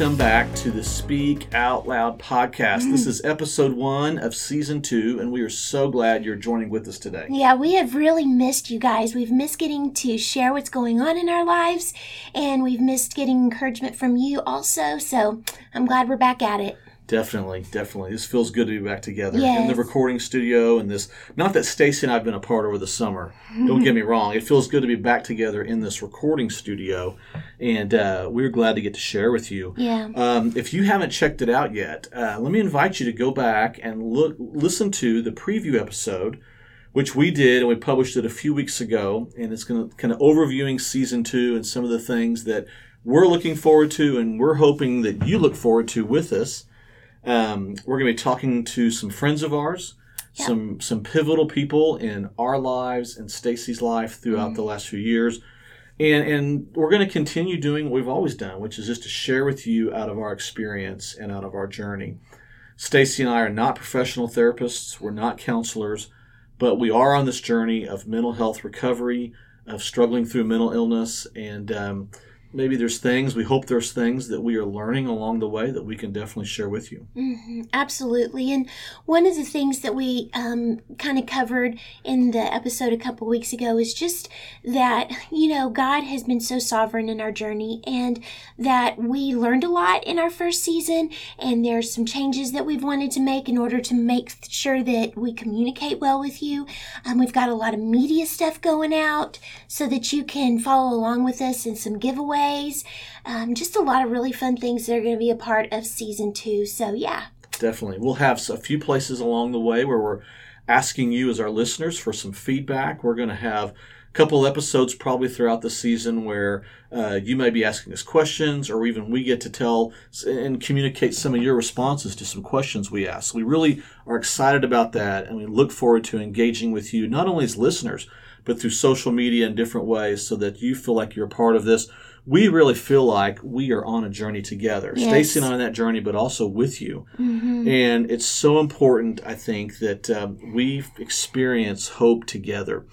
Welcome back to the Speak Out Loud podcast. This is episode one of season two, and we are so glad you're joining with us today. Yeah, we have really missed you guys. We've missed getting to share what's going on in our lives, and we've missed getting encouragement from you also. So I'm glad we're back at it. Definitely, definitely. This feels good to be back together in the recording studio and this. Not that Stacy and I've been apart over the summer. Don't get me wrong. It feels good to be back together in this recording studio, and uh, we're glad to get to share with you. Yeah. Um, if you haven't checked it out yet, uh, let me invite you to go back and look, listen to the preview episode, which we did and we published it a few weeks ago, and it's going to kind of overviewing season two and some of the things that we're looking forward to, and we're hoping that you look forward to with us. Um, we're going to be talking to some friends of ours, Yeah. some some pivotal people in our lives and Stacy's life throughout the last few years. And, and we're going to continue doing what we've always done, which is just to share with you out of our experience and out of our journey. Stacy and I are not professional therapists, we're not counselors, but we are on this journey of mental health recovery, of struggling through mental illness, and um, maybe there's things, we hope there's things that we are learning along the way that we can definitely share with you. hmm absolutely. And one of the things that we um, kind of covered in the episode a couple weeks ago is just that, you know, God has been so sovereign in our journey and that we learned a lot in our first season. And there's some changes that we've wanted to make in order to make sure that we communicate well with you. Um, we've got a lot of media stuff going out so that you can follow along with us in some giveaways. Um, just a lot of really fun things that are going to be a part of season two. So, yeah. Definitely. We'll have a few places along the way where we're asking you as our listeners for some feedback. We're going to have a couple episodes probably throughout the season where uh, you may be asking us questions or even we get to tell and communicate some of your responses to some questions we ask. So We really are excited about that and we look forward to engaging with you not only as listeners but through social media in different ways so that you feel like you're a part of this. We really feel like we are on a journey together. Yes. Stacy and I on that journey, but also with you. And it's so important, I think, that um, we experience hope together.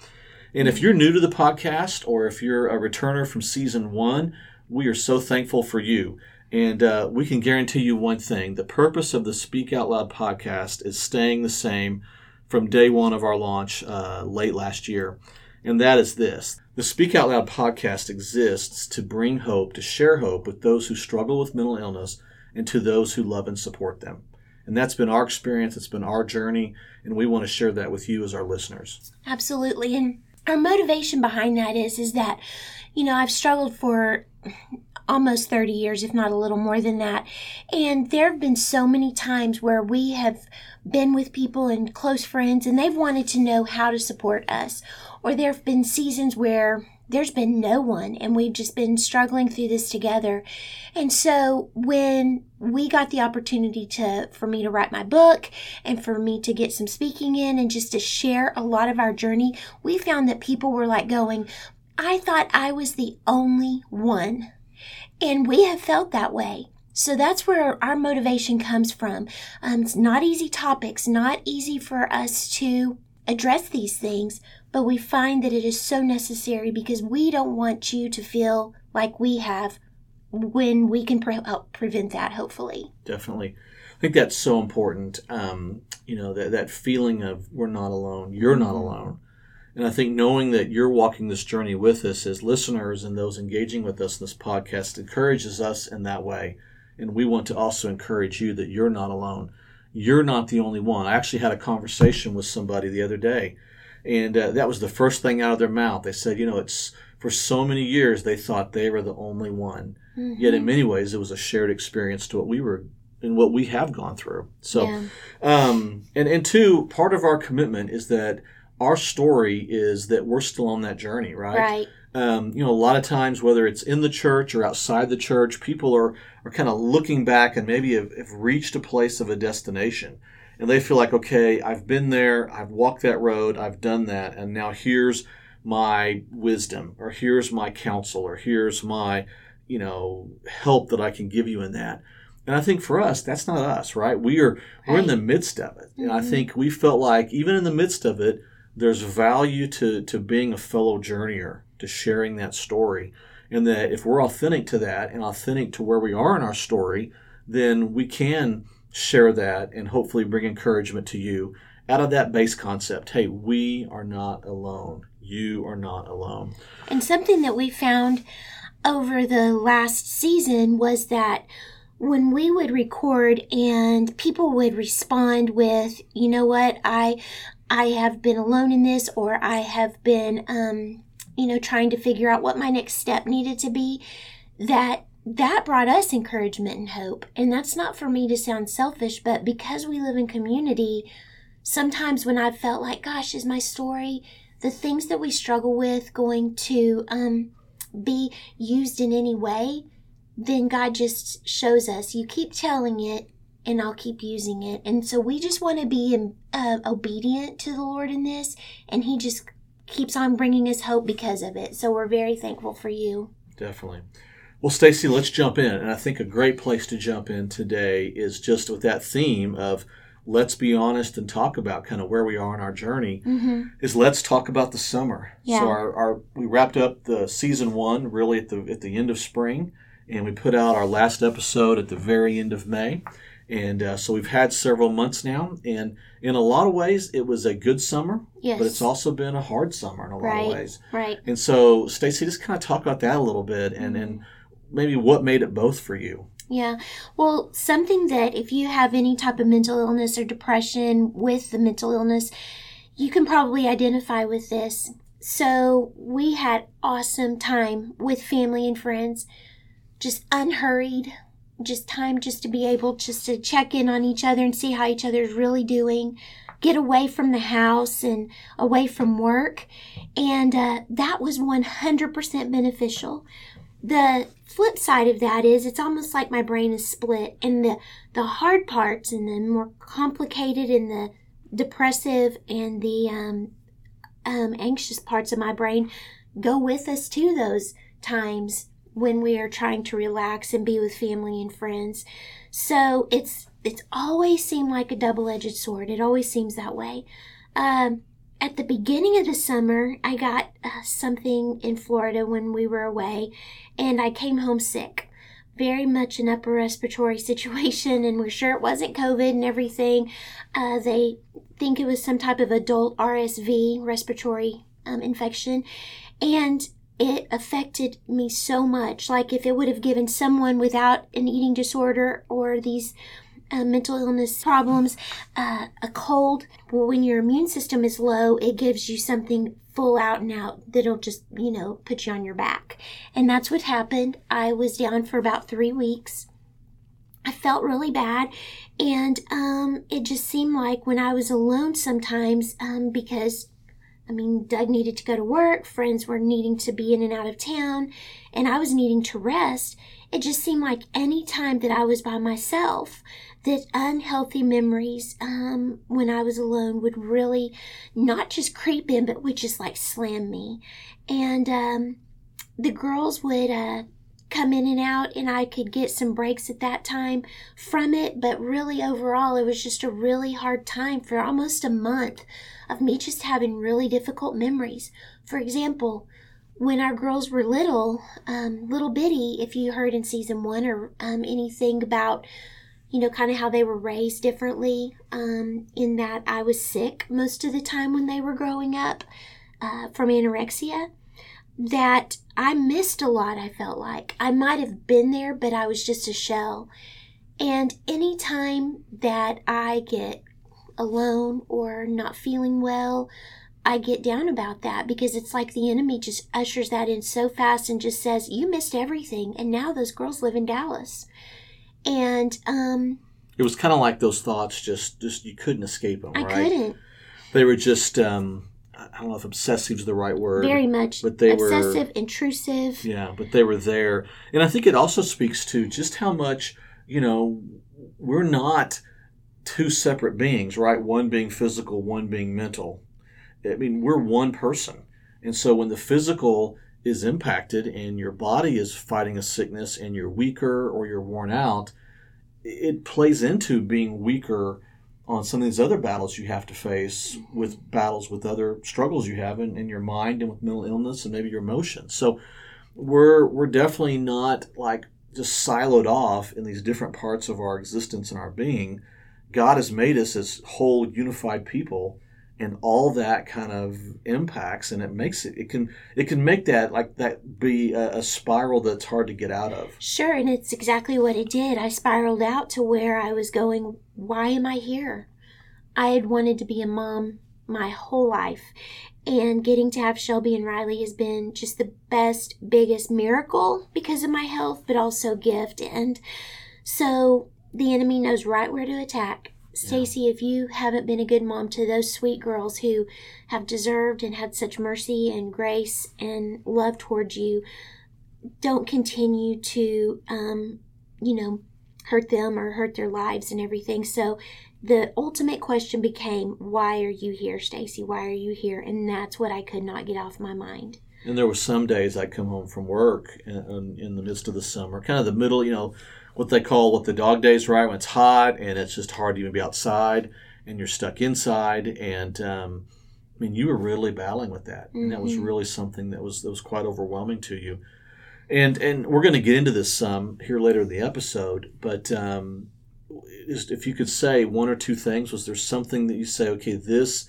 And if you're new to the podcast or if you're a returner from season one, we are so thankful for you. And uh, we can guarantee you one thing the purpose of the Speak Out Loud podcast is staying the same from day one of our launch uh, late last year. And that is this the Speak Out Loud podcast exists to bring hope, to share hope with those who struggle with mental illness and to those who love and support them. And that's been our experience, it's been our journey, and we want to share that with you as our listeners. Absolutely. And our motivation behind that is is that, you know, I've struggled for almost 30 years, if not a little more than that. And there have been so many times where we have been with people and close friends and they've wanted to know how to support us. Or there have been seasons where there's been no one and we've just been struggling through this together. And so when we got the opportunity to for me to write my book and for me to get some speaking in and just to share a lot of our journey, we found that people were like going, I thought I was the only one. And we have felt that way. So that's where our motivation comes from. Um, it's not easy topics, not easy for us to address these things, but we find that it is so necessary because we don't want you to feel like we have when we can pre- help prevent that, hopefully. Definitely. I think that's so important. Um, you know, that, that feeling of we're not alone, you're not alone. And I think knowing that you're walking this journey with us as listeners and those engaging with us in this podcast encourages us in that way. And we want to also encourage you that you're not alone. You're not the only one. I actually had a conversation with somebody the other day, and uh, that was the first thing out of their mouth. They said, you know, it's for so many years they thought they were the only one. Yet in many ways, it was a shared experience to what we were and what we have gone through. So, Yeah. um, and and two, part of our commitment is that our story is that we're still on that journey, right? Right. Um, you know, a lot of times, whether it's in the church or outside the church, people are are kind of looking back and maybe have, have reached a place of a destination, and they feel like, okay, I've been there, I've walked that road, I've done that, and now here's my wisdom, or here's my counsel, or here's my, you know, help that I can give you in that. And I think for us, that's not us, right? We are we're in the midst of it, and I Mhm. think we felt like even in the midst of it, there's value to to being a fellow journeyer, to sharing that story. And that if we're authentic to that and authentic to where we are in our story, then we can share that and hopefully bring encouragement to you out of that base concept. Hey, we are not alone. You are not alone. And something that we found over the last season was that when we would record and people would respond with, you know what, I I have been alone in this or I have been um, you know, trying to figure out what my next step needed to be, that that brought us encouragement and hope. And that's not for me to sound selfish, but because we live in community, sometimes when I've felt like, gosh, is my story, the things that we struggle with going to um, be used in any way, then God just shows us, you keep telling it and I'll keep using it. And so we just want to be um, uh, obedient to the Lord in this, and He just keeps on bringing us hope because of it. So we're very thankful for you. Definitely. Well, Stacy, let's jump in. And I think a great place to jump in today is just with that theme of let's be honest and talk about kind of where we are in our journey. Mm-hmm. Is let's talk about the summer. Yeah. So our, our we wrapped up the season one really at the at the end of spring, and we put out our last episode at the very end of May. And uh, so we've had several months now, and in a lot of ways, it was a good summer. Yes. But it's also been a hard summer in a lot right. of ways. Right. And so, Stacy, just kind of talk about that a little bit, and mm-hmm. maybe what made it both for you. Yeah. Well, something that if you have any type of mental illness or depression with the mental illness, you can probably identify with this. So, we had awesome time with family and friends, just unhurried, just time just to be able just to check in on each other and see how each other's really doing get away from the house and away from work. And uh, that was 100% beneficial. The flip side of that is it's almost like my brain is split and the the hard parts and the more complicated and the depressive and the um, um, anxious parts of my brain go with us to those times when we are trying to relax and be with family and friends. So it's it's always seemed like a double-edged sword. It always seems that way. Um, at the beginning of the summer, I got uh, something in Florida when we were away, and I came home sick. Very much an upper respiratory situation, and we're sure it wasn't COVID and everything. Uh, they think it was some type of adult RSV, respiratory um, infection. And it affected me so much. Like if it would have given someone without an eating disorder or these uh, mental illness problems uh, a cold, well, when your immune system is low, it gives you something full out and out that'll just, you know, put you on your back. And that's what happened. I was down for about three weeks. I felt really bad, and um, it just seemed like when I was alone sometimes, um, because I mean, Doug needed to go to work, friends were needing to be in and out of town, and I was needing to rest. It just seemed like any time that I was by myself, that unhealthy memories um, when I was alone would really not just creep in, but would just like slam me. And um, the girls would uh, come in and out, and I could get some breaks at that time from it. But really, overall, it was just a really hard time for almost a month of me just having really difficult memories. For example, when our girls were little, um, little bitty, if you heard in season one or um, anything about, you know, kind of how they were raised differently, um, in that I was sick most of the time when they were growing up uh, from anorexia, that I missed a lot, I felt like. I might have been there, but I was just a shell. And anytime that I get alone or not feeling well, I get down about that because it's like the enemy just ushers that in so fast and just says, You missed everything. And now those girls live in Dallas. And, um, it was kind of like those thoughts just, just you couldn't escape them, I right? couldn't. They were just, um, I don't know if obsessive is the right word. Very much. But they obsessive, were obsessive, intrusive. Yeah, but they were there. And I think it also speaks to just how much, you know, we're not two separate beings, right? One being physical, one being mental. I mean, we're one person. And so when the physical is impacted and your body is fighting a sickness and you're weaker or you're worn out, it plays into being weaker on some of these other battles you have to face with battles with other struggles you have in, in your mind and with mental illness and maybe your emotions. So we're we're definitely not like just siloed off in these different parts of our existence and our being. God has made us as whole unified people and all that kind of impacts and it makes it it can it can make that like that be a, a, spiral that's hard to get out of. Sure and it's exactly what it did. I spiraled out to where i was going why am i here? I had wanted to be a mom my whole life and getting to have shelby and riley has been just the best biggest miracle because of my health but also gift and so the enemy knows right where to attack Stacy, yeah. if you haven't been a good mom to those sweet girls who have deserved and had such mercy and grace and love towards you, don't continue to, um, you know, hurt them or hurt their lives and everything. So the ultimate question became, why are you here, Stacy? Why are you here? And that's what I could not get off my mind. And there were some days I'd come home from work in, in the midst of the summer, kind of the middle, you know, what they call what the dog days, right? When it's hot and it's just hard to even be outside and you're stuck inside. And um, I mean, you were really battling with that, and that was mm-hmm. really something that was that was quite overwhelming to you. And and we're going to get into this some here later in the episode, but um, if you could say one or two things, was there something that you say, okay, this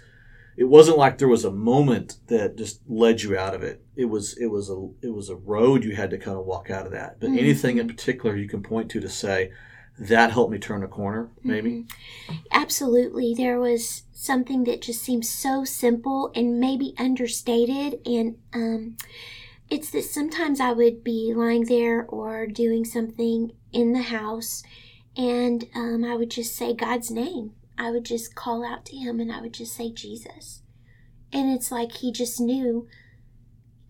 it wasn't like there was a moment that just led you out of it. It was it was a it was a road you had to kind of walk out of that. But mm-hmm. anything in particular you can point to to say that helped me turn a corner, maybe? Mm-hmm. Absolutely. There was something that just seems so simple and maybe understated and um it's that sometimes I would be lying there or doing something in the house and um, I would just say God's name I would just call out to him and I would just say, Jesus. And it's like he just knew,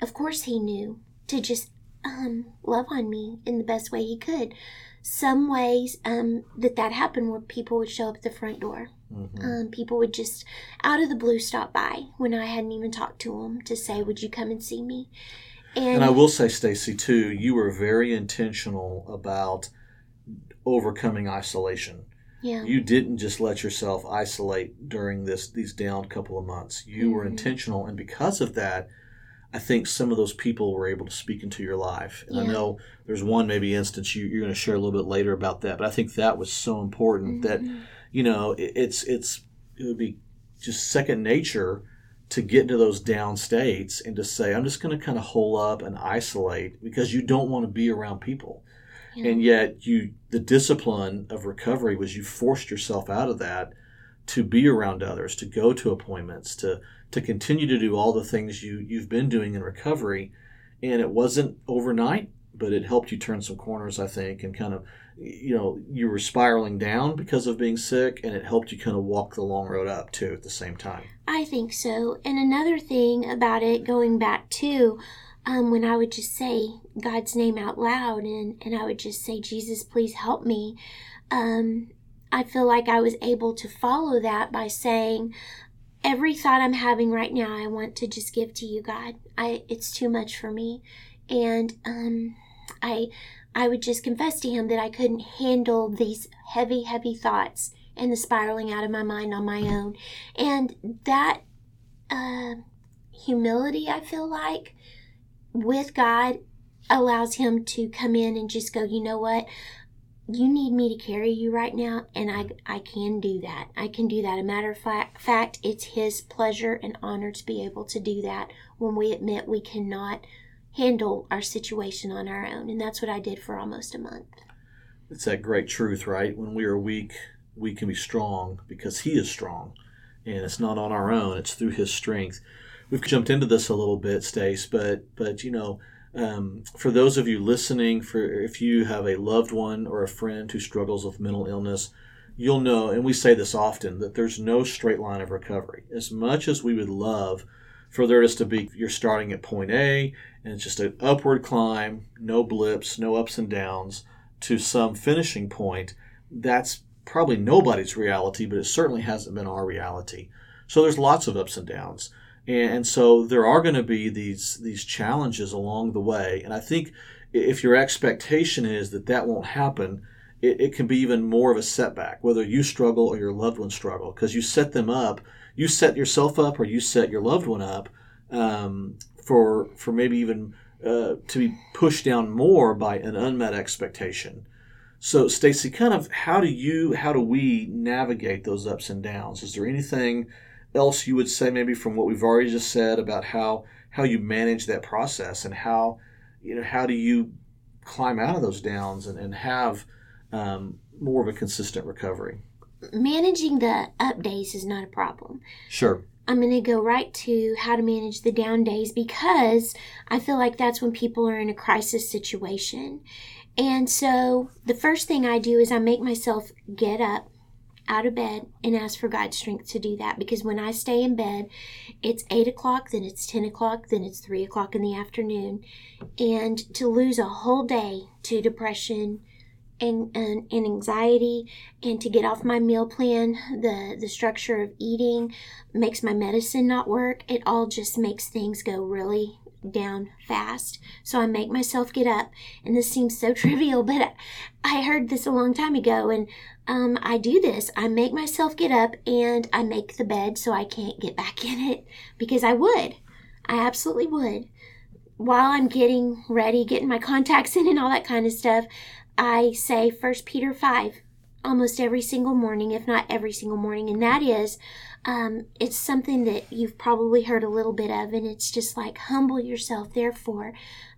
of course, he knew to just um, love on me in the best way he could. Some ways um, that that happened where people would show up at the front door. Mm-hmm. Um, people would just out of the blue stop by when I hadn't even talked to them to say, "Would you come and see me?" And, and I will say, Stacy, too, you were very intentional about overcoming isolation. Yeah. You didn't just let yourself isolate during this these down couple of months. You mm-hmm. were intentional, and because of that, I think some of those people were able to speak into your life. And yeah. I know there's one maybe instance you, are going to share a little bit later about that, but I think that was so important mm-hmm. that you know it, it's it's it would be just second nature to get into those down states and to say I'm just going to kind of hole up and isolate because you don't want to be around people and yet you the discipline of recovery was you forced yourself out of that to be around others to go to appointments to to continue to do all the things you you've been doing in recovery. And it wasn't overnight but it helped you turn some corners i think and kind of you know you were spiraling down because of being sick and it helped you kind of walk the long road up too at the same time. I think so. And another thing about it going back to um, when I would just say God's name out loud and, and I would just say, Jesus, please help me, um, I feel like I was able to follow that by saying, every thought I'm having right now, I want to just give to you, God. I it's too much for me, and um, I I would just confess to Him that I couldn't handle these heavy, heavy thoughts and the spiraling out of my mind on my own, and that uh, humility I feel like with God allows him to come in and just go, you know what? You need me to carry you right now, and I, I can do that. I can do that. A matter of fact, fact, it's His pleasure and honor to be able to do that when we admit we cannot handle our situation on our own. And that's what I did for almost a month. It's that great truth, right? When we are weak, we can be strong because He is strong. And it's not on our own, it's through His strength we've jumped into this a little bit, Stace, but but you know, um, for those of you listening, for if you have a loved one or a friend who struggles with mental illness, you'll know, and we say this often, that there's no straight line of recovery. As much as we would love for there to be, you're starting at point A, and it's just an upward climb, no blips, no ups and downs, to some finishing point. That's probably nobody's reality, but it certainly hasn't been our reality. So there's lots of ups and downs and so there are going to be these these challenges along the way and i think if your expectation is that that won't happen it, it can be even more of a setback whether you struggle or your loved one struggle because you set them up you set yourself up or you set your loved one up um, for for maybe even uh, to be pushed down more by an unmet expectation. So, Stacy, kind of how do you, how do we navigate those ups and downs? Is there anything else you would say, maybe from what we've already just said about how how you manage that process and how you know how do you climb out of those downs and, and have um, more of a consistent recovery? Managing the up days is not a problem. Sure. I'm going to go right to how to manage the down days because I feel like that's when people are in a crisis situation. And so the first thing I do is I make myself get up out of bed and ask for God's strength to do that. Because when I stay in bed, it's 8 o'clock, then it's 10 o'clock, then it's 3 o'clock in the afternoon. And to lose a whole day to depression, and, and, and, anxiety and to get off my meal plan the the structure of eating makes my medicine not work. It all just makes things go really down fast. So i make myself get up and this seems so trivial but i heard this a long time ago and um, i do this i make myself get up and i make the bed so i can't get back in it because i would i absolutely would while i'm getting ready getting my contacts in and all that kind of stuff I say First Peter 5 almost every single morning, if not every single morning, and that is um, it's something that you've probably heard a little bit of, and it's just like humble yourself, therefore,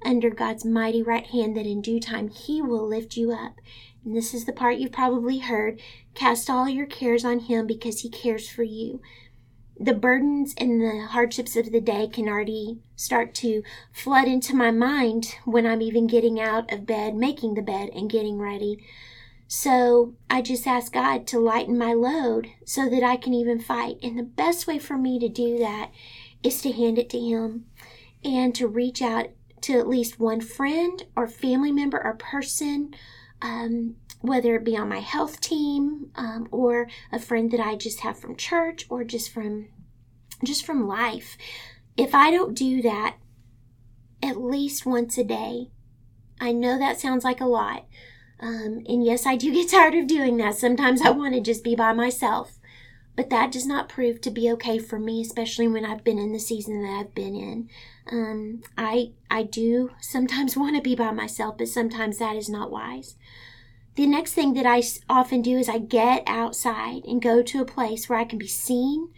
under God's mighty right hand, that in due time He will lift you up. And this is the part you've probably heard cast all your cares on Him because He cares for you the burdens and the hardships of the day can already start to flood into my mind when I'm even getting out of bed, making the bed, and getting ready. So I just ask God to lighten my load so that I can even fight. And the best way for me to do that is to hand it to Him and to reach out to at least one friend or family member or person um, whether it be on my health team um, or a friend that I just have from church or just from just from life. If I don't do that at least once a day, I know that sounds like a lot. Um, and yes, I do get tired of doing that. Sometimes I want to just be by myself. But that does not prove to be okay for me, especially when I've been in the season that I've been in. Um, I I do sometimes want to be by myself, but sometimes that is not wise the next thing that I often do is I get outside and go to a place where I can be seen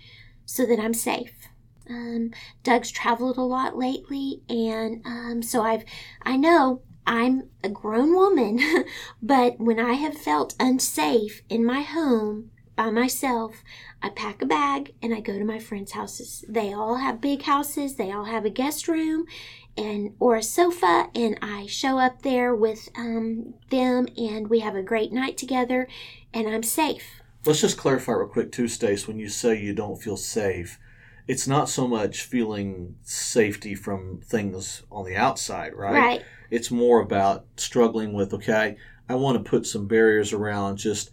so that I'm safe. Um, Doug's traveled a lot lately, and um, so I've I know I'm a grown woman, but when I have felt unsafe in my home by myself, I pack a bag and I go to my friends' houses. They all have big houses, they all have a guest room, and or a sofa and I show up there with um, them and we have a great night together and I'm safe. Let's just clarify real quick too, Stace, when you say you don't feel safe, it's not so much feeling safety from things on the outside, right? Right. It's more about struggling with, okay, I want to put some barriers around just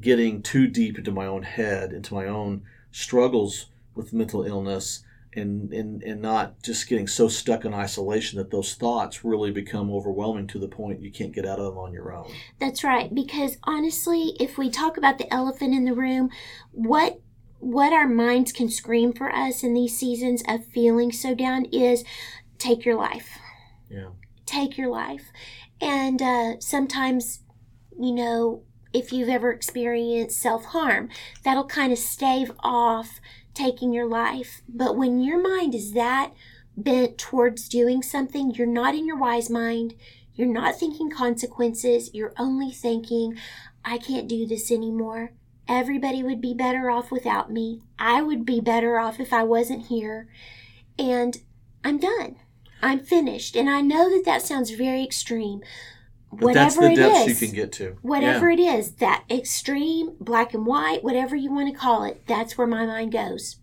getting too deep into my own head, into my own struggles with mental illness and, and, and not just getting so stuck in isolation that those thoughts really become overwhelming to the point you can't get out of them on your own. That's right. Because honestly, if we talk about the elephant in the room, what what our minds can scream for us in these seasons of feeling so down is take your life. Yeah. Take your life. And uh, sometimes, you know, if you've ever experienced self harm, that'll kind of stave off taking your life. But when your mind is that bent towards doing something, you're not in your wise mind. You're not thinking consequences. You're only thinking, I can't do this anymore. Everybody would be better off without me. I would be better off if I wasn't here. And I'm done. I'm finished. And I know that that sounds very extreme, but whatever that's the depths you can get to. Whatever yeah. it is, that extreme, black and white, whatever you want to call it, that's where my mind goes.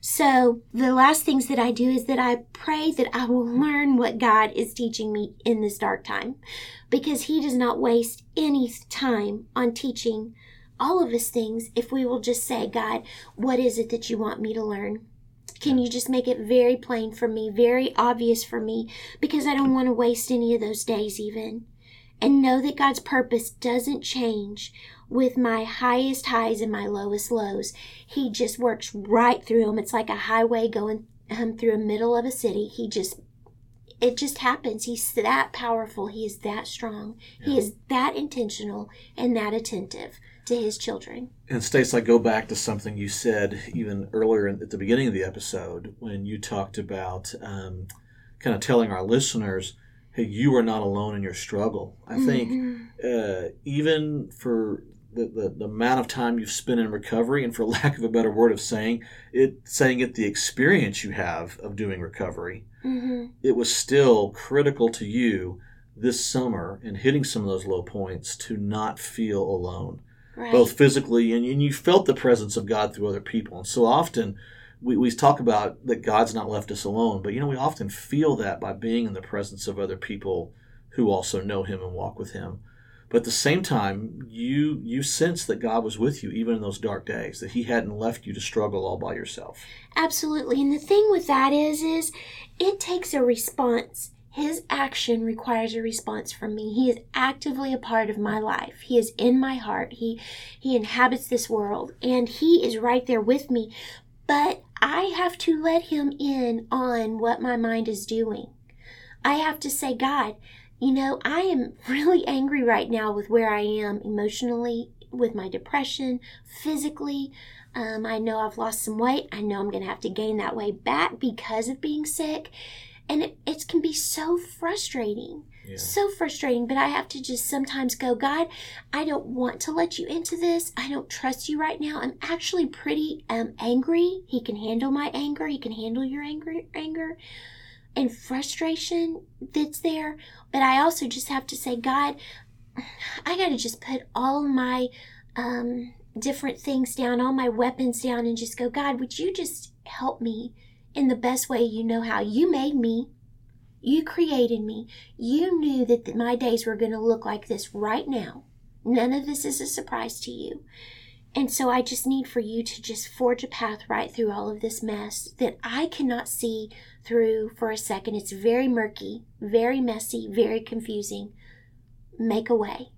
So the last things that I do is that I pray that I will learn what God is teaching me in this dark time because he does not waste any time on teaching all of us things if we will just say, God, what is it that you want me to learn? Can you just make it very plain for me, very obvious for me? Because I don't want to waste any of those days even and know that God's purpose doesn't change with my highest highs and my lowest lows. He just works right through them. It's like a highway going um, through a middle of a city. He just it just happens. He's that powerful. He is that strong. Yeah. He is that intentional and that attentive to his children. And Stace, I go back to something you said even earlier at the beginning of the episode when you talked about um, kind of telling our listeners, "Hey, you are not alone in your struggle." I mm-hmm. think uh, even for the, the, the, amount of time you've spent in recovery, and for lack of a better word of saying it, saying it the experience you have of doing recovery, mm-hmm. it was still critical to you this summer and hitting some of those low points to not feel alone, right. both physically and, and you felt the presence of God through other people. And so often we, we talk about that God's not left us alone, but you know, we often feel that by being in the presence of other people who also know Him and walk with Him. But at the same time, you you sense that God was with you even in those dark days, that He hadn't left you to struggle all by yourself. Absolutely. And the thing with that is, is it takes a response. His action requires a response from me. He is actively a part of my life. He is in my heart. He he inhabits this world and he is right there with me. But I have to let him in on what my mind is doing. I have to say, God, you know, I am really angry right now with where I am emotionally, with my depression, physically. Um, I know I've lost some weight. I know I'm going to have to gain that weight back because of being sick. And it, it can be so frustrating. Yeah. So frustrating, but I have to just sometimes go, God, I don't want to let you into this. I don't trust you right now. I'm actually pretty um, angry. He can handle my anger. He can handle your anger. Anger and frustration that's there. But I also just have to say, God, I got to just put all my um, different things down, all my weapons down, and just go, God, would you just help me in the best way you know how? You made me. You created me. You knew that my days were going to look like this right now. None of this is a surprise to you. And so I just need for you to just forge a path right through all of this mess that I cannot see through for a second. It's very murky, very messy, very confusing. Make a way.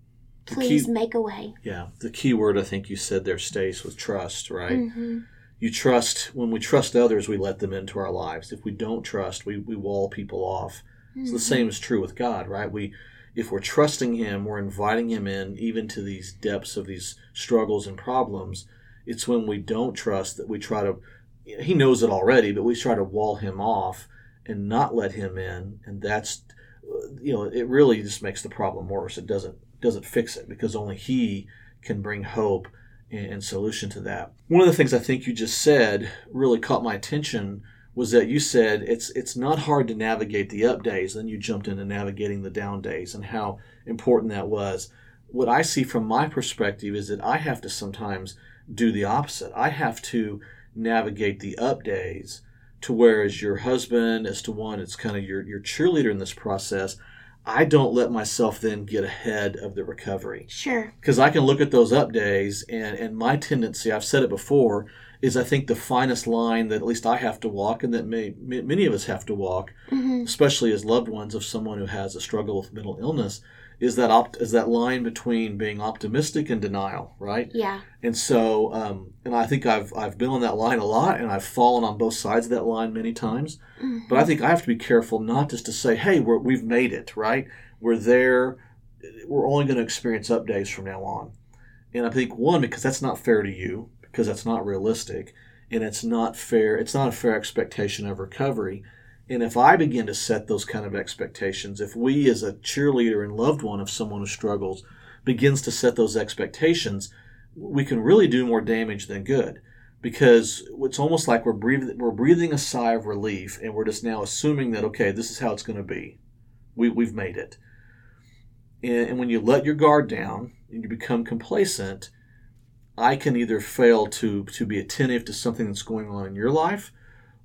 Please key, make a way. Yeah. The key word I think you said there, Stace, was trust, right? Mm-hmm. You trust, when we trust others, we let them into our lives. If we don't trust, we, we wall people off. Mm-hmm. So the same is true with God, right? We if we're trusting Him, we're inviting Him in, even to these depths of these struggles and problems. It's when we don't trust that we try to, He knows it already, but we try to wall Him off and not let Him in. And that's, you know, it really just makes the problem worse. It doesn't doesn't fix it because only He can bring hope and, solution to that. One of the things I think you just said really caught my attention was that you said it's it's not hard to navigate the up days. Then you jumped into navigating the down days and how important that was. What I see from my perspective is that I have to sometimes do the opposite. I have to navigate the up days to whereas your husband, as to one, it's kind of your, your cheerleader in this process. I don't let myself then get ahead of the recovery. Sure. Because I can look at those up days and, and my tendency, I've said it before, is I think the finest line that at least I have to walk and that may, many of us have to walk, mm-hmm. especially as loved ones of someone who has a struggle with mental illness, is that opt- is that line between being optimistic and denial, right? Yeah. And so, um, and I think I've I've been on that line a lot, and I've fallen on both sides of that line many times. Mm-hmm. But I think I have to be careful not just to say, "Hey, we're, we've made it," right? We're there. We're only going to experience up days from now on. And I think one because that's not fair to you because that's not realistic and it's not fair it's not a fair expectation of recovery and if i begin to set those kind of expectations if we as a cheerleader and loved one of someone who struggles begins to set those expectations we can really do more damage than good. Because it's almost like we're breathing we're breathing a sigh of relief and we're just now assuming that okay this is how it's going to be. We, we've made it. And, and when you let your guard down and you become complacent I can either fail to to be attentive to something that's going on in your life,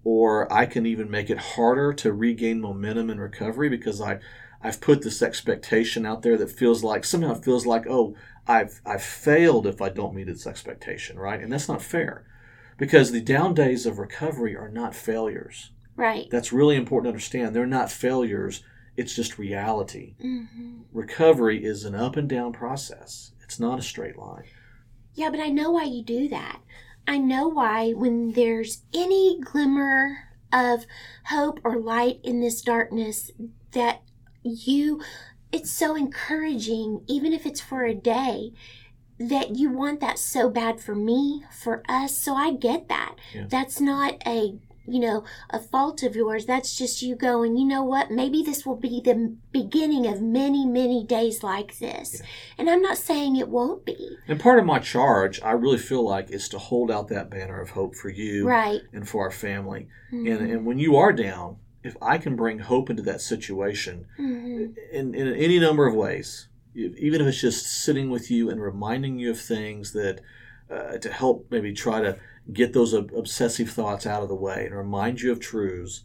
or I can even make it harder to regain momentum and recovery because I I've put this expectation out there that feels like somehow it feels like oh I've I've failed if I don't meet this expectation right? And that's not fair because the down days of recovery are not failures. Right. That's really important to understand. They're not failures. It's just reality. Mm-hmm. recovery is an up and down process. It's not a straight line. Yeah, but I know why you do that. I know why when there's any glimmer of hope or light in this darkness that you it's so encouraging even if it's for a day that you want that so bad for me for us so i get that Yeah. that's not a you know a fault of yours that's just you going you know what maybe this will be the beginning of many many days like this Yeah. and i'm not saying it won't be And part of my charge, I really feel like, is to hold out that banner of hope for you right and for our family. Mhm. And, and when you are down, if I can bring hope into that situation Mhm. in, in any number of ways, even if it's just sitting with you and reminding you of things that uh, to help maybe try to get those ob- obsessive thoughts out of the way and remind you of truths,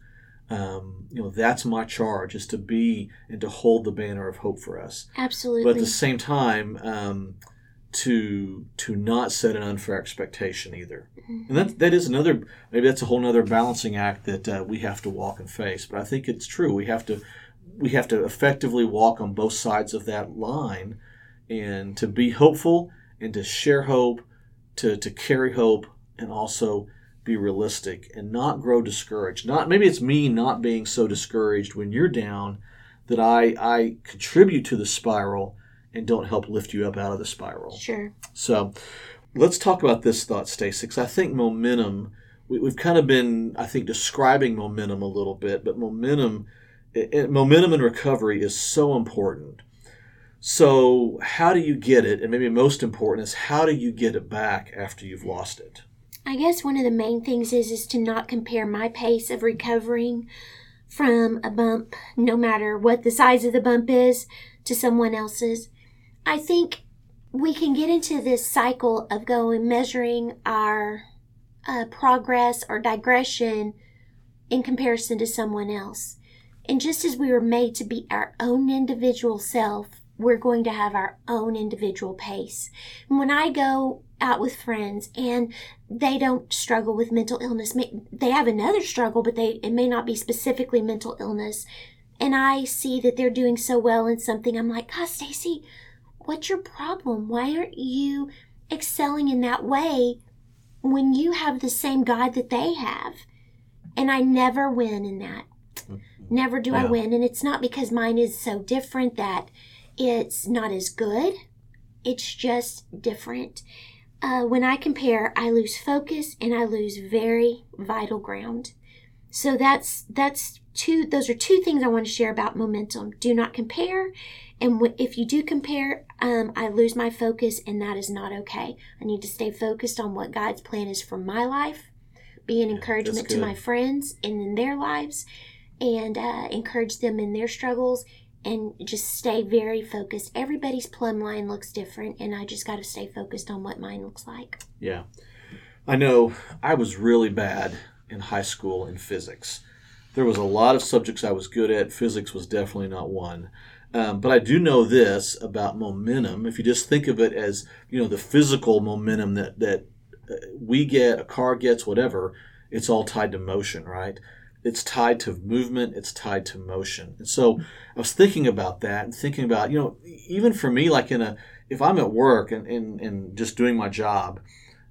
um, you know, that's my charge is to be and to hold the banner of hope for us. absolutely But at the same time, um, to to not set an unfair expectation either. And that that is another maybe that's a whole other balancing act that uh, we have to walk and face. But I think it's true. We have to we have to effectively walk on both sides of that line, and to be hopeful and to share hope, to to carry hope, and also be realistic and not grow discouraged. Not maybe it's me not being so discouraged when you're down that I I contribute to the spiral and don't help lift you up out of the spiral. sure So let's talk about this thought, Stacey, because I think momentum, we, we've kind of been, I think, describing momentum a little bit, but momentum, it- momentum and recovery is so important. So, how do you get it? And maybe most important is how do you get it back after you've lost it? I guess one of the main things is is to not compare my pace of recovering from a bump, no matter what the size of the bump is, to someone else's. I think we can get into this cycle of going measuring our uh, progress or digression in comparison to someone else. And just as we were made to be our own individual self, we're going to have our own individual pace. When I go out with friends and they don't struggle with mental illness, they have another struggle, but they it may not be specifically mental illness. And I see that they're doing so well in something. I'm like, God, Stacy, what's your problem? Why aren't you excelling in that way when you have the same God that they have? And I never win in that. Never do I win. And it's not because mine is so different that it's not as good. It's just different. Uh, when I compare, I lose focus and I lose very vital ground. So that's that's two. Those are two things I want to share about momentum. Do not compare, and wh- if you do compare, um, I lose my focus, and that is not okay. I need to stay focused on what God's plan is for my life, be an encouragement to my friends and in their lives, and uh, encourage them in their struggles, and just stay very focused. Everybody's plumb line looks different, and I just got to stay focused on what mine looks like. Yeah. I know I was really bad in high school in physics. There was a lot of subjects I was good at. Physics was definitely not one. Um, but I do know this about momentum. If you just think of it as, you know, the physical momentum that, that uh, we get, a car gets, whatever, it's all tied to motion, right? It's tied to movement, it's tied to motion. And so I was thinking about that and thinking about, you know, even for me, like in a, if I'm at work and, and, and just doing my job,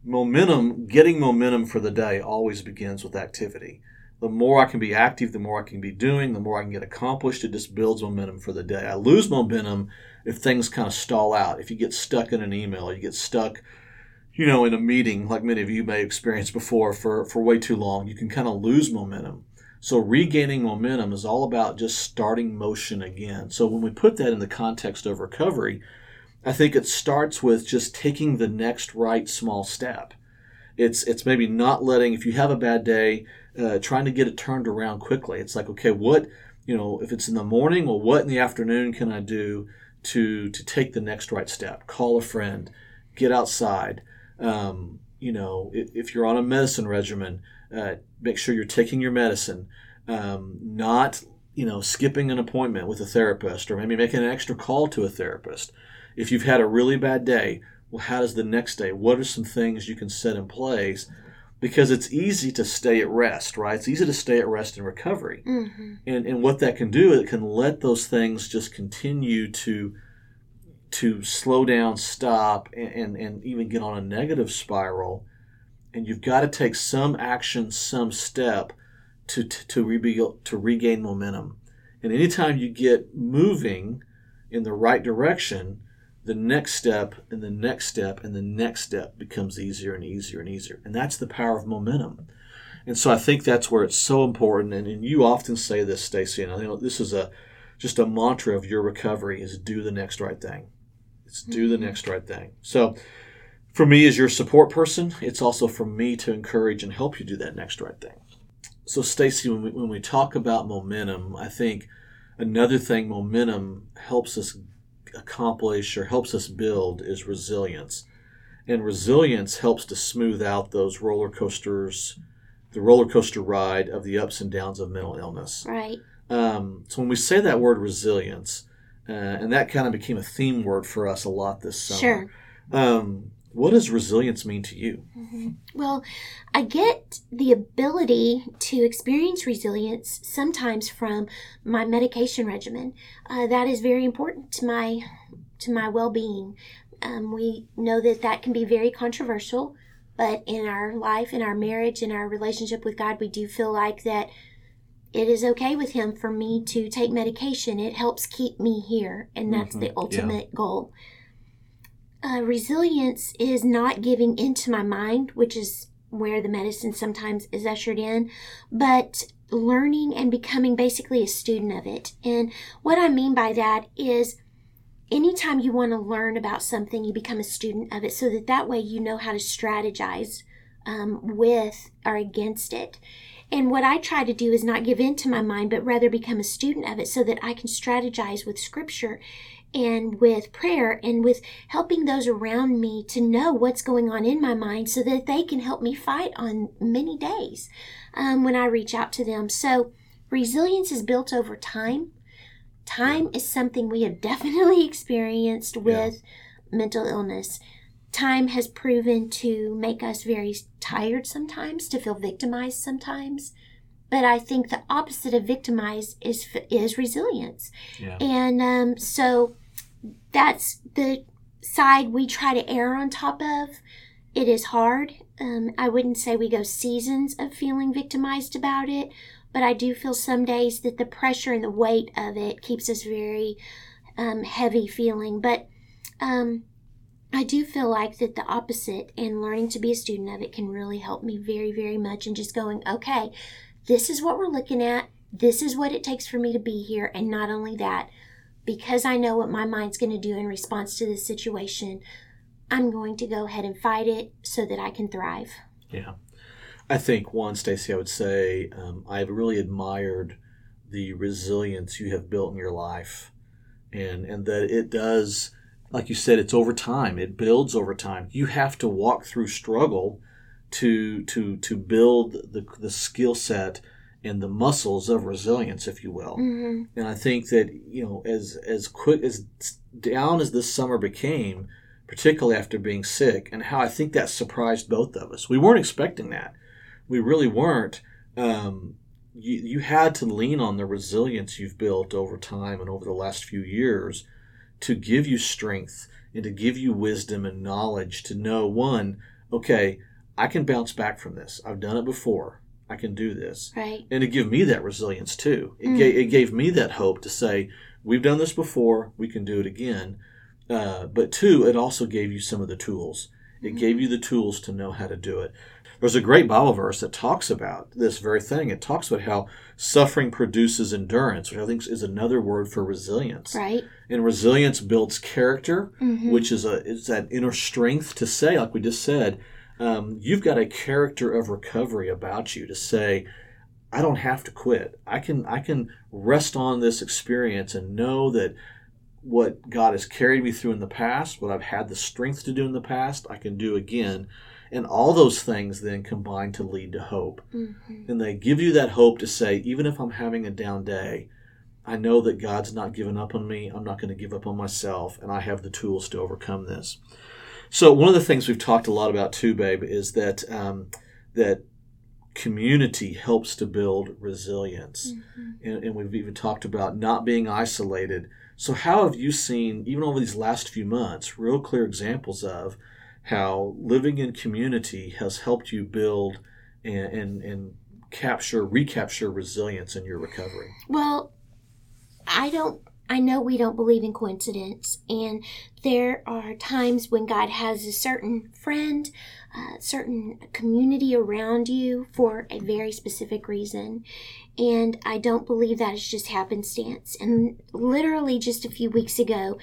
momentum, getting momentum for the day always begins with activity. The more I can be active, the more I can be doing, the more I can get accomplished. It just builds momentum for the day. I lose momentum if things kind of stall out. If you get stuck in an email, or you get stuck, you know, in a meeting, like many of you may experience before, for, for way too long, you can kind of lose momentum. So regaining momentum is all about just starting motion again. So when we put that in the context of recovery, I think it starts with just taking the next right small step. It's it's maybe not letting if you have a bad day, uh, trying to get it turned around quickly. It's like okay, what you know, if it's in the morning, well, what in the afternoon can I do to to take the next right step? Call a friend, get outside. Um, you know, if, if you're on a medicine regimen, uh, make sure you're taking your medicine. Um, not you know skipping an appointment with a therapist or maybe making an extra call to a therapist if you've had a really bad day, well, how does the next day? What are some things you can set in place? Because it's easy to stay at rest, right? It's easy to stay at rest in recovery. Mm-hmm. And, and what that can do, it can let those things just continue to to slow down, stop, and, and, and even get on a negative spiral. And you've got to take some action, some step to to, to, rebuild, to regain momentum. And anytime you get moving in the right direction, the next step and the next step and the next step becomes easier and easier and easier. And that's the power of momentum. And so I think that's where it's so important. And, and you often say this, Stacy, and I know this is a just a mantra of your recovery is do the next right thing. It's do the mm-hmm. next right thing. So for me as your support person, it's also for me to encourage and help you do that next right thing. So Stacy, when we, when we talk about momentum, I think another thing momentum helps us accomplish or helps us build is resilience. And resilience helps to smooth out those roller coasters, the roller coaster ride of the ups and downs of mental illness. Right. Um, so when we say that word resilience, uh, and that kind of became a theme word for us a lot this summer. Sure. Um, what does resilience mean to you? Mm-hmm. Well, I get the ability to experience resilience sometimes from my medication regimen. Uh, that is very important to my to my well-being. Um, we know that that can be very controversial, but in our life, in our marriage, in our relationship with God, we do feel like that it is okay with Him for me to take medication. It helps keep me here, and that's mm-hmm. the ultimate yeah. goal. Uh, resilience is not giving into my mind, which is where the medicine sometimes is ushered in, but learning and becoming basically a student of it. And what I mean by that is anytime you want to learn about something, you become a student of it so that that way you know how to strategize um, with or against it. And what I try to do is not give in to my mind, but rather become a student of it so that I can strategize with scripture and with prayer and with helping those around me to know what's going on in my mind so that they can help me fight on many days um, when I reach out to them. So, resilience is built over time. Time is something we have definitely experienced with yeah. mental illness. Time has proven to make us very tired sometimes, to feel victimized sometimes. But I think the opposite of victimized is is resilience. Yeah. And um, so that's the side we try to err on top of. It is hard. Um, I wouldn't say we go seasons of feeling victimized about it, but I do feel some days that the pressure and the weight of it keeps us very um, heavy feeling. But um, I do feel like that the opposite and learning to be a student of it can really help me very, very much. And just going, okay, this is what we're looking at. This is what it takes for me to be here. And not only that, because I know what my mind's going to do in response to this situation, I'm going to go ahead and fight it so that I can thrive. Yeah. I think, one, Stacy, I would say um, I've really admired the resilience you have built in your life and, and that it does, like you said, it's over time. It builds over time. You have to walk through struggle to, to, to build the, the skill set and the muscles of resilience, if you will. Mm-hmm. And I think that you know, as as quick as down as this summer became, particularly after being sick, and how I think that surprised both of us. We weren't expecting that. We really weren't. Um, you, you had to lean on the resilience you've built over time and over the last few years to give you strength and to give you wisdom and knowledge to know one, okay, I can bounce back from this. I've done it before. I can do this. Right. And it gave me that resilience too. It, mm. gave, it gave me that hope to say, we've done this before, we can do it again. Uh, but two, it also gave you some of the tools. It mm gave you the tools to know how to do it. There's a great Bible verse that talks about this very thing. It talks about how suffering produces endurance, which I think is another word for resilience. Right. And resilience builds character, mm-hmm. which is a is that inner strength to say, like we just said, um, you've got a character of recovery about you to say, I don't have to quit. I can I can rest on this experience and know that what God has carried me through in the past, what I've had the strength to do in the past, I can do again. And all those things then combine to lead to hope. Mm-hmm. And they give you that hope to say, even if I'm having a down day, I know that God's not given up on me. I'm not going to give up on myself, and I have the tools to overcome this. So one of the things we've talked a lot about too, babe, is that um, that community helps to build resilience, mm-hmm. and, and, we've even talked about not being isolated. So how have you seen, even over these last few months, real clear examples of how living in community has helped you build and and, and capture, recapture resilience in your recovery? Well, I don't I know we don't believe in coincidence, and there are times when God has a certain friend, a certain community around you for a very specific reason. And I don't believe that is just happenstance. And literally just a few weeks ago,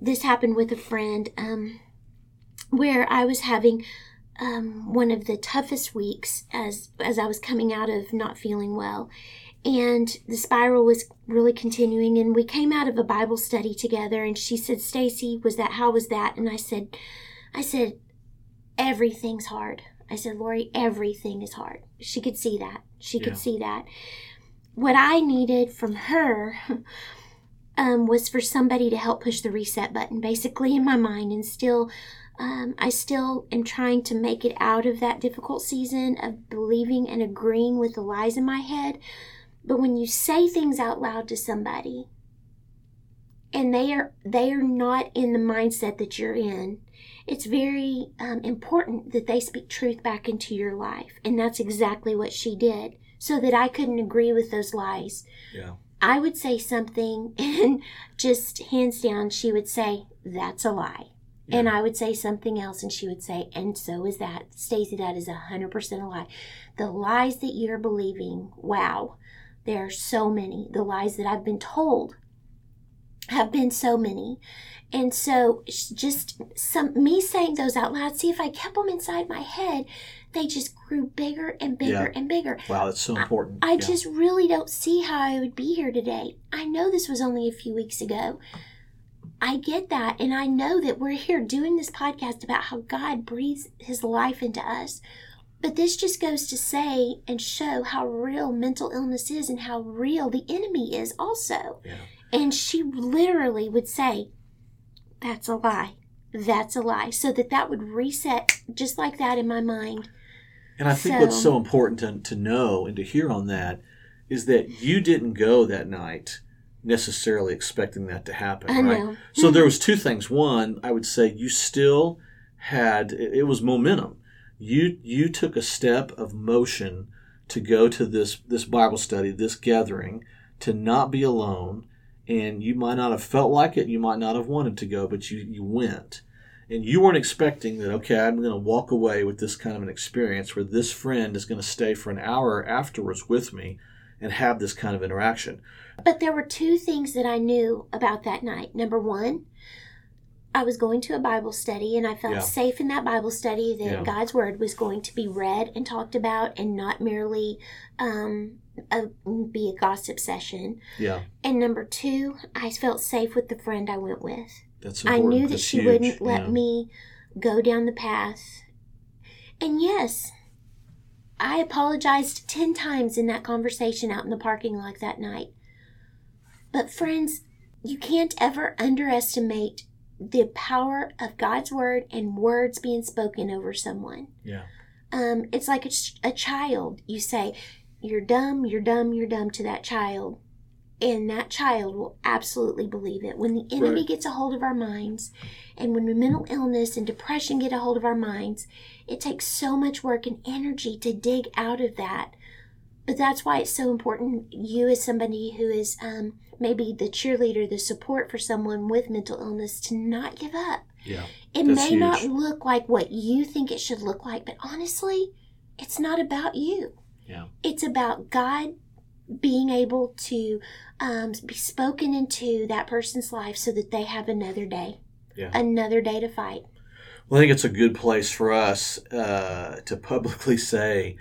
this happened with a friend um, where I was having um, one of the toughest weeks as as I was coming out of not feeling well and the spiral was really continuing and we came out of a bible study together and she said stacy was that how was that? And i said i said everything's hard. I said lori everything is hard. She could see that. She could see that. What i needed from her um, was for somebody to help push the reset button basically in my mind and still um, I still am trying to make it out of that difficult season of believing and agreeing with the lies in my head, but when you say things out loud to somebody and they are they are not in the mindset that you're in, it's very um, important that they speak truth back into your life, and that's exactly what she did. So that I couldn't agree with those lies. Yeah. I would say something, and just hands down, she would say, "That's a lie." Yeah. And I would say something else, and she would say, and so is that. Stacy, that is a 100% a lie. The lies that you're believing, wow, there are so many. The lies that I've been told have been so many. And so just some me saying those out loud, see if I kept them inside my head, they just grew bigger and bigger yeah. and bigger. Wow, that's so important. I, I yeah. just really don't see how I would be here today. I know this was only a few weeks ago. I get that. And I know that we're here doing this podcast about how God breathes his life into us. But this just goes to say and show how real mental illness is and how real the enemy is also. Yeah. And she literally would say, That's a lie. That's a lie. So that that would reset just like that in my mind. And I think so, what's so important to, to know and to hear on that is that you didn't go that night necessarily expecting that to happen, I right? Know. So there hmm. was two things. One, I would say you still had it was momentum you you took a step of motion to go to this this Bible study, this gathering, to not be alone. And you might not have felt like it, you might not have wanted to go, but you, you went. And you weren't expecting that, okay, I'm going to walk away with this kind of an experience where this friend is going to stay for an hour afterwards with me and have this kind of interaction. But there were two things that I knew about that night. Number one, I was going to a Bible study and I felt yeah. safe in that Bible study that yeah. God's word was going to be read and talked about and not merely um, a, be a gossip session. Yeah. And number two, I felt safe with the friend I went with. That's important. I knew that she huge. wouldn't let yeah. me go down the path. And yes, I apologized 10 times in that conversation out in the parking lot that night. But friends, you can't ever underestimate the power of God's word and words being spoken over someone. Yeah. Um, it's like a, a child. You say, You're dumb, you're dumb, you're dumb to that child. And that child will absolutely believe it. When the enemy right. gets a hold of our minds, and when mental illness and depression get a hold of our minds, it takes so much work and energy to dig out of that. But that's why it's so important. You, as somebody who is um, maybe the cheerleader, the support for someone with mental illness to not give up. Yeah. It may huge. not look like what you think it should look like, but honestly, it's not about you. Yeah. It's about God being able to um, be spoken into that person's life so that they have another day. Yeah. Another day to fight. Well, I think it's a good place for us uh, to publicly say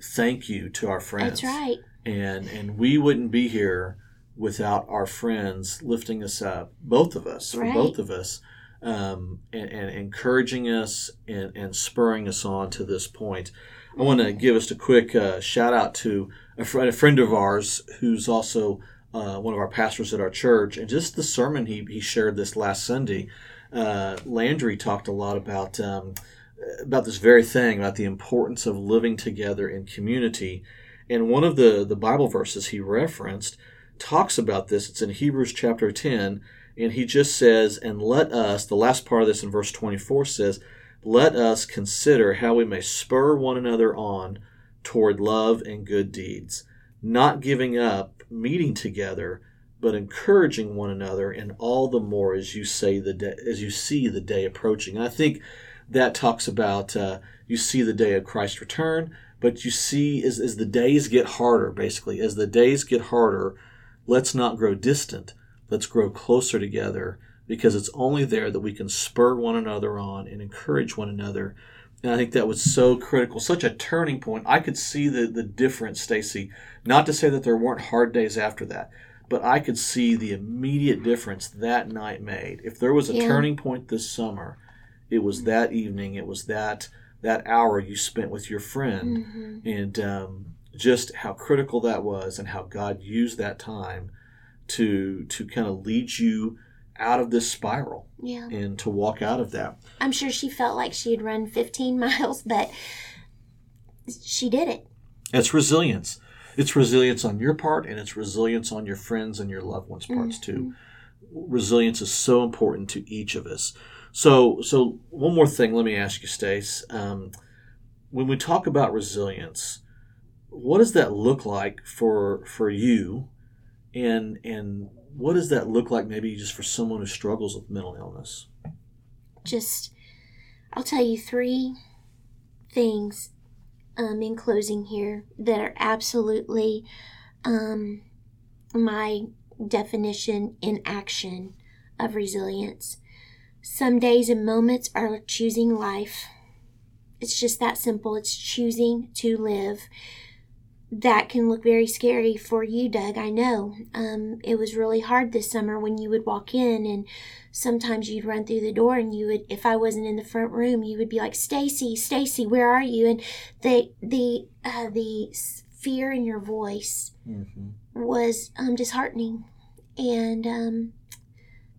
thank you to our friends. That's right. And and we wouldn't be here without our friends lifting us up, both of us, right. both of us, um, and, and, encouraging us and, and, spurring us on to this point. I want to give us a quick uh, shout out to a, fr- a, friend of ours who's also uh, one of our pastors at our church, and just the sermon he, he shared this last Sunday. Uh, Landry talked a lot about um, about this very thing, about the importance of living together in community. And one of the, the Bible verses he referenced talks about this. It's in Hebrews chapter 10, and he just says, And let us, the last part of this in verse 24 says, Let us consider how we may spur one another on toward love and good deeds, not giving up meeting together, but encouraging one another, and all the more as you say the day, as you see the day approaching. And I think that talks about uh, you see the day of Christ's return, but you see as, as the days get harder, basically, as the days get harder, let's not grow distant. Let's grow closer together because it's only there that we can spur one another on and encourage one another. And I think that was so critical, such a turning point. I could see the, the difference, Stacy. Not to say that there weren't hard days after that, but I could see the immediate difference that night made. If there was a yeah. turning point this summer, it was that evening. It was that that hour you spent with your friend, mm-hmm. and um, just how critical that was, and how God used that time to to kind of lead you out of this spiral yeah. and to walk out of that. I'm sure she felt like she had run 15 miles, but she did it. It's resilience. It's resilience on your part and it's resilience on your friends and your loved ones' parts mm-hmm. too. Resilience is so important to each of us. So, so one more thing, let me ask you, Stace. Um, when we talk about resilience, what does that look like for for you, and and what does that look like maybe just for someone who struggles with mental illness? Just, I'll tell you three things um, in closing here that are absolutely um, my definition in action of resilience. Some days and moments are choosing life. It's just that simple. It's choosing to live that can look very scary for you, Doug. I know. Um, it was really hard this summer when you would walk in, and sometimes you'd run through the door, and you would, if I wasn't in the front room, you would be like, "Stacy, Stacy, where are you?" And the the uh, the fear in your voice mm-hmm. was um, disheartening, and um,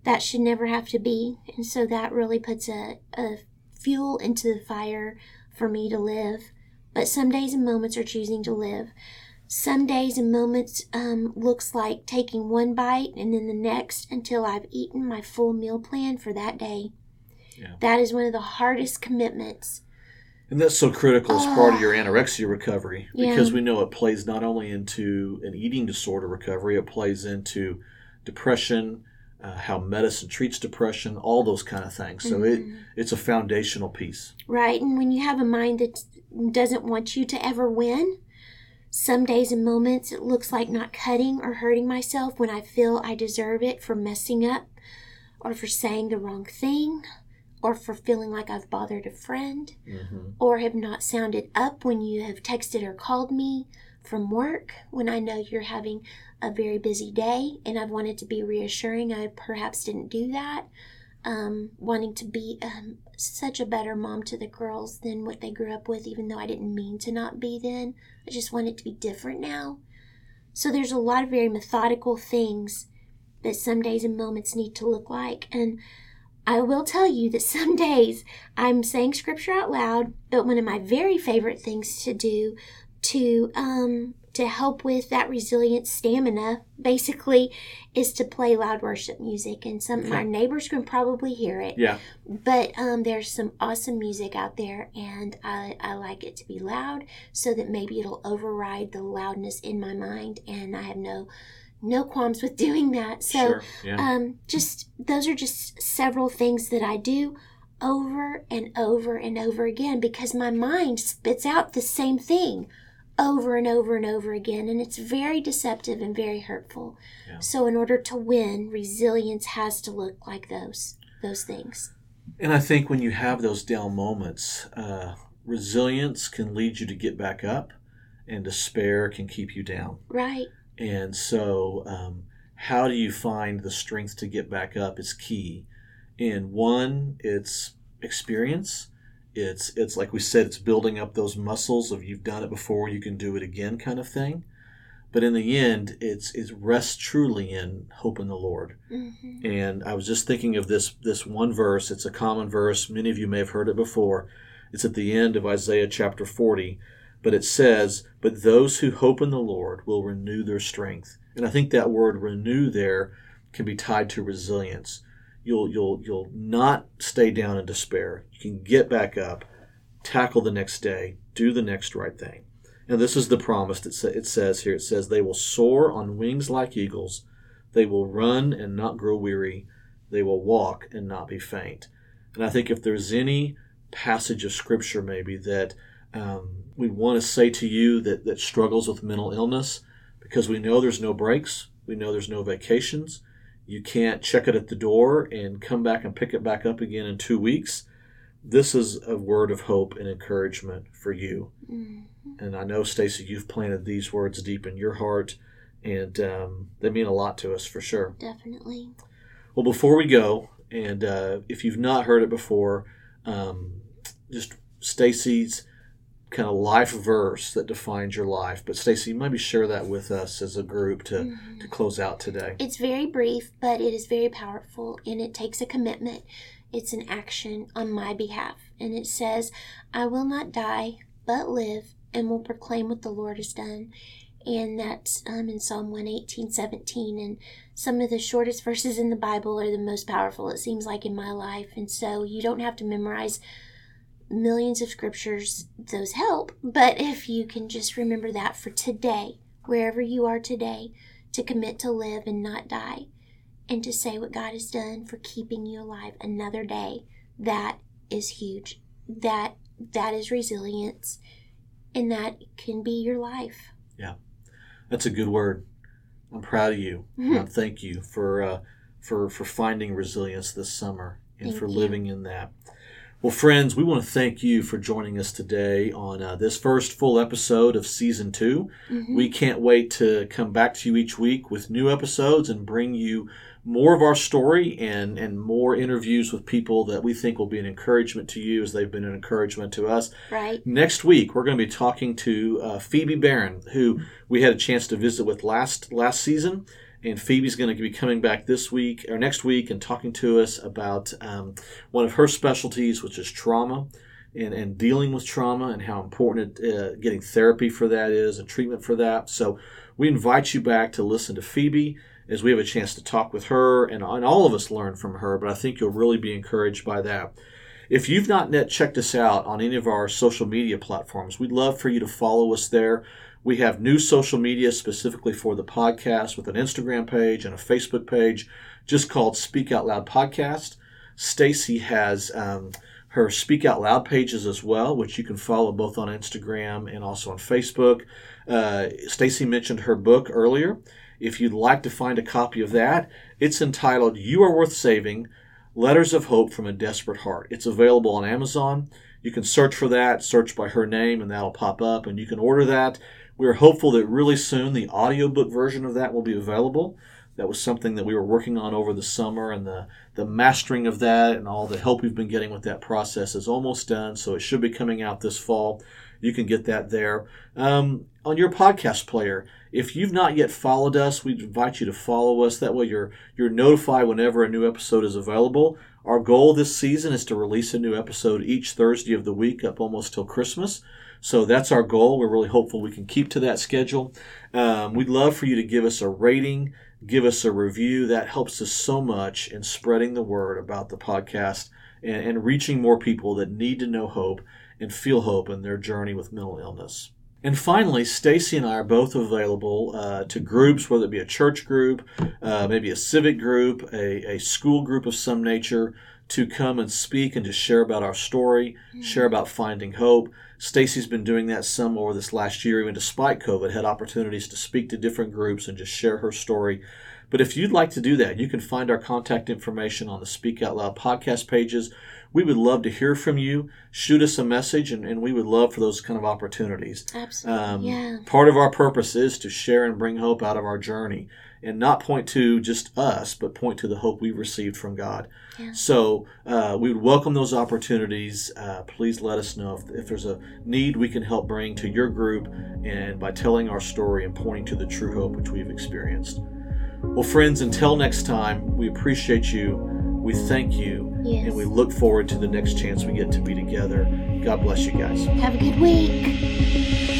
that should never have to be. And so that really puts a, a fuel into the fire for me to live but some days and moments are choosing to live. Some days and moments um, looks like taking one bite and then the next until I've eaten my full meal plan for that day. Yeah. That is one of the hardest commitments. And that's so critical as part of your anorexia recovery because yeah. we know it plays not only into an eating disorder recovery, it plays into depression, uh, how medicine treats depression, all those kind of things. So mm-hmm. it it's a foundational piece. Right, and when you have a mind that doesn't want you to ever win, some days and moments it looks like not cutting or hurting myself when I feel I deserve it for messing up, or for saying the wrong thing, or for feeling like I've bothered a friend, mm-hmm. or have not sounded up when you have texted or called me from work when I know you're having a very busy day and I've wanted to be reassuring. I perhaps didn't do that. Um, wanting to be um, such a better mom to the girls than what they grew up with, even though I didn't mean to not be then. I just want it to be different now. So there's a lot of very methodical things that some days and moments need to look like. And I will tell you that some days I'm saying scripture out loud, but one of my very favorite things to do to um to help with that resilient stamina basically is to play loud worship music and some okay. my neighbors can probably hear it yeah but um, there's some awesome music out there and I, I like it to be loud so that maybe it'll override the loudness in my mind and i have no no qualms with doing that so sure. yeah. um, just those are just several things that i do over and over and over again because my mind spits out the same thing over and over and over again, and it's very deceptive and very hurtful. Yeah. So, in order to win, resilience has to look like those those things. And I think when you have those down moments, uh, resilience can lead you to get back up, and despair can keep you down. Right. And so, um, how do you find the strength to get back up is key. And one, it's experience it's it's like we said, it's building up those muscles of you've done it before, you can do it again kind of thing. But in the end, it's it rests truly in hope in the Lord. Mm-hmm. And I was just thinking of this this one verse. It's a common verse. Many of you may have heard it before. It's at the end of Isaiah chapter 40, but it says, "But those who hope in the Lord will renew their strength." And I think that word renew there can be tied to resilience you'll you'll you'll not stay down in despair. You can get back up, tackle the next day, do the next right thing. And this is the promise that it says here. It says, They will soar on wings like eagles. They will run and not grow weary. They will walk and not be faint. And I think if there's any passage of Scripture, maybe that um, we want to say to you that, that struggles with mental illness, because we know there's no breaks, we know there's no vacations. You can't check it at the door and come back and pick it back up again in two weeks. This is a word of hope and encouragement for you. Mm-hmm. And I know, Stacy, you've planted these words deep in your heart, and um, they mean a lot to us for sure. Definitely. Well, before we go, and uh, if you've not heard it before, um, just Stacy's kind of life verse that defines your life. But Stacy, maybe share that with us as a group to, mm-hmm. to close out today. It's very brief, but it is very powerful and it takes a commitment. It's an action on my behalf. And it says, I will not die, but live and will proclaim what the Lord has done. And that's um, in Psalm 118, 17. And some of the shortest verses in the Bible are the most powerful, it seems like, in my life. And so you don't have to memorize millions of scriptures, those help. But if you can just remember that for today, wherever you are today, to commit to live and not die, and to say what God has done for keeping you alive another day, that is huge. That that is resilience, and that can be your life. Yeah, that's a good word. I'm proud of you. Mm-hmm. Thank you for uh, for for finding resilience this summer and thank for you. living in that. Well, friends, we want to thank you for joining us today on uh, this first full episode of season 2 mm-hmm. We can't wait to come back to you each week with new episodes and bring you more of our story and, and more interviews with people that we think will be an encouragement to you as they've been an encouragement to us. Right. Next week, we're going to be talking to uh, Phoebe Barron, who we had a chance to visit with last last season and Phoebe's going to be coming back this week or next week and talking to us about um, one of her specialties, which is trauma and, and dealing with trauma and how important it, uh, getting therapy for that is and treatment for that. So we invite you back to listen to Phoebe as we have a chance to talk with her and, and all of us learn from her, but I think you'll really be encouraged by that. If you've not yet checked us out on any of our social media platforms, we'd love for you to follow us there. We have new social media specifically for the podcast with an Instagram page and a Facebook page just called Speak Out Loud Podcast. Stacy has um, her Speak Out Loud pages as well, which you can follow both on Instagram and also on Facebook. Uh, Stacy mentioned her book earlier. If you'd like to find a copy of that, it's entitled You Are Worth Saving Letters of Hope from a Desperate Heart. It's available on Amazon. You can search for that, search by her name, and that'll pop up, and you can order that. We're hopeful that really soon the audiobook version of that will be available. That was something that we were working on over the summer, and the, the mastering of that and all the help we've been getting with that process is almost done. So it should be coming out this fall. You can get that there. Um, on your podcast player, if you've not yet followed us, we invite you to follow us. That way you're, you're notified whenever a new episode is available. Our goal this season is to release a new episode each Thursday of the week up almost till Christmas. So that's our goal. We're really hopeful we can keep to that schedule. Um, we'd love for you to give us a rating, give us a review. That helps us so much in spreading the word about the podcast and, and reaching more people that need to know hope and feel hope in their journey with mental illness. And finally, Stacy and I are both available uh, to groups, whether it be a church group, uh, maybe a civic group, a, a school group of some nature, to come and speak and to share about our story, mm-hmm. share about finding hope. Stacy's been doing that some over this last year, even despite COVID, had opportunities to speak to different groups and just share her story. But if you'd like to do that, you can find our contact information on the Speak Out Loud podcast pages. We would love to hear from you. Shoot us a message, and, and we would love for those kind of opportunities. Absolutely. Um, yeah. Part of our purpose is to share and bring hope out of our journey and not point to just us, but point to the hope we've received from God. Yeah. So uh, we would welcome those opportunities. Uh, please let us know if, if there's a need we can help bring to your group and by telling our story and pointing to the true hope which we've experienced. Well, friends, until next time, we appreciate you. We thank you. Yes. And we look forward to the next chance we get to be together. God bless you guys. Have a good week.